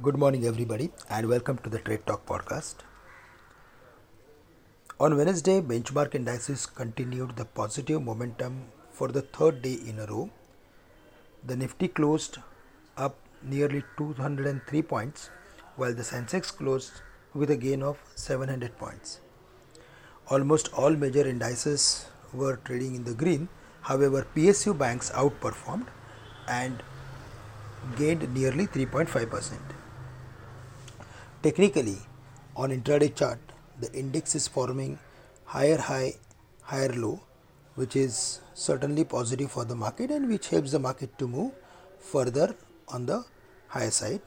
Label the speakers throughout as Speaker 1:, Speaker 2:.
Speaker 1: Good morning, everybody, and welcome to the Trade Talk podcast. On Wednesday, benchmark indices continued the positive momentum for the third day in a row. The Nifty closed up nearly 203 points, while the Sensex closed with a gain of 700 points. Almost all major indices were trading in the green. However, PSU banks outperformed and gained nearly 3.5%. Technically, on intraday chart, the index is forming higher high, higher low, which is certainly positive for the market and which helps the market to move further on the higher side.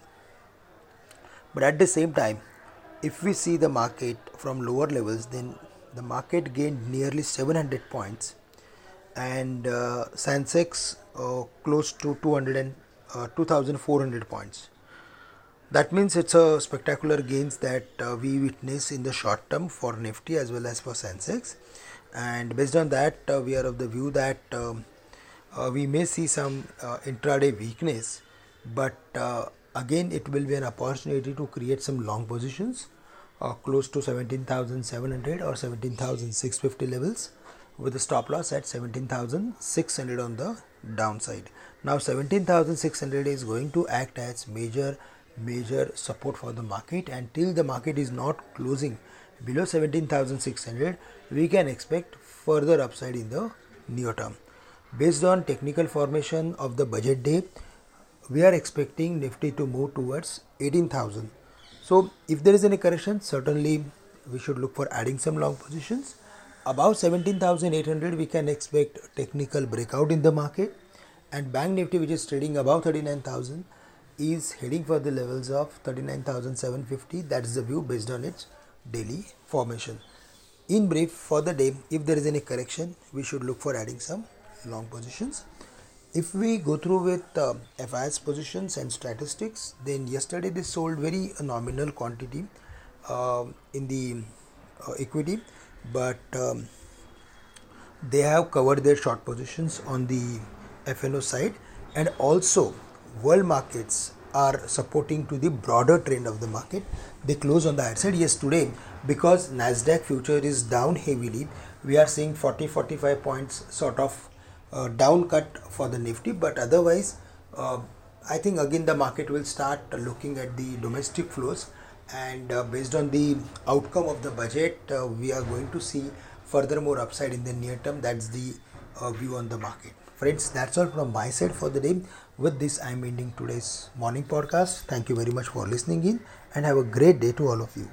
Speaker 1: But at the same time, if we see the market from lower levels, then the market gained nearly 700 points and uh, Sensex uh, close to 200 and, uh, 2400 points. That means it's a spectacular gains that uh, we witness in the short term for Nifty as well as for Sensex. And based on that, uh, we are of the view that um, uh, we may see some intraday weakness, but again, it will be an opportunity to create some long positions uh, close to 17,700 or 17,650 levels with a stop loss at 17,600 on the downside. Now 17,600 is going to act as major major support for the market until the market is not closing below 17,600 we can expect further upside in the near term. Based on technical formation of the budget day we are expecting Nifty to move towards 18,000 so if there is any correction, certainly we should look for adding some long positions. Above 17,800, we can expect technical breakout in the market, and Bank Nifty, which is trading above 39,000, is heading for the levels of 39,750. That is the view based on its daily formation. In brief, for the day, if there is any correction, we should look for adding some long positions. If we go through with uh, FIS positions and statistics, then yesterday they sold very nominal quantity uh, in the uh, equity, but um, they have covered their short positions on the FNO side, and also world markets are supporting to the broader trend of the market. They close on the higher side. Yes, today because Nasdaq future is down heavily, we are seeing 40 45 points sort of uh, down cut for the Nifty, but otherwise, uh, I think again the market will start looking at the domestic flows, and uh, based on the outcome of the budget, uh, we are going to see further more upside in the near term. That's the uh, view on the market. Friends, that's all from my side for the day. With this, I'm ending today's morning podcast. Thank you very much for listening in, and have a great day to all of you.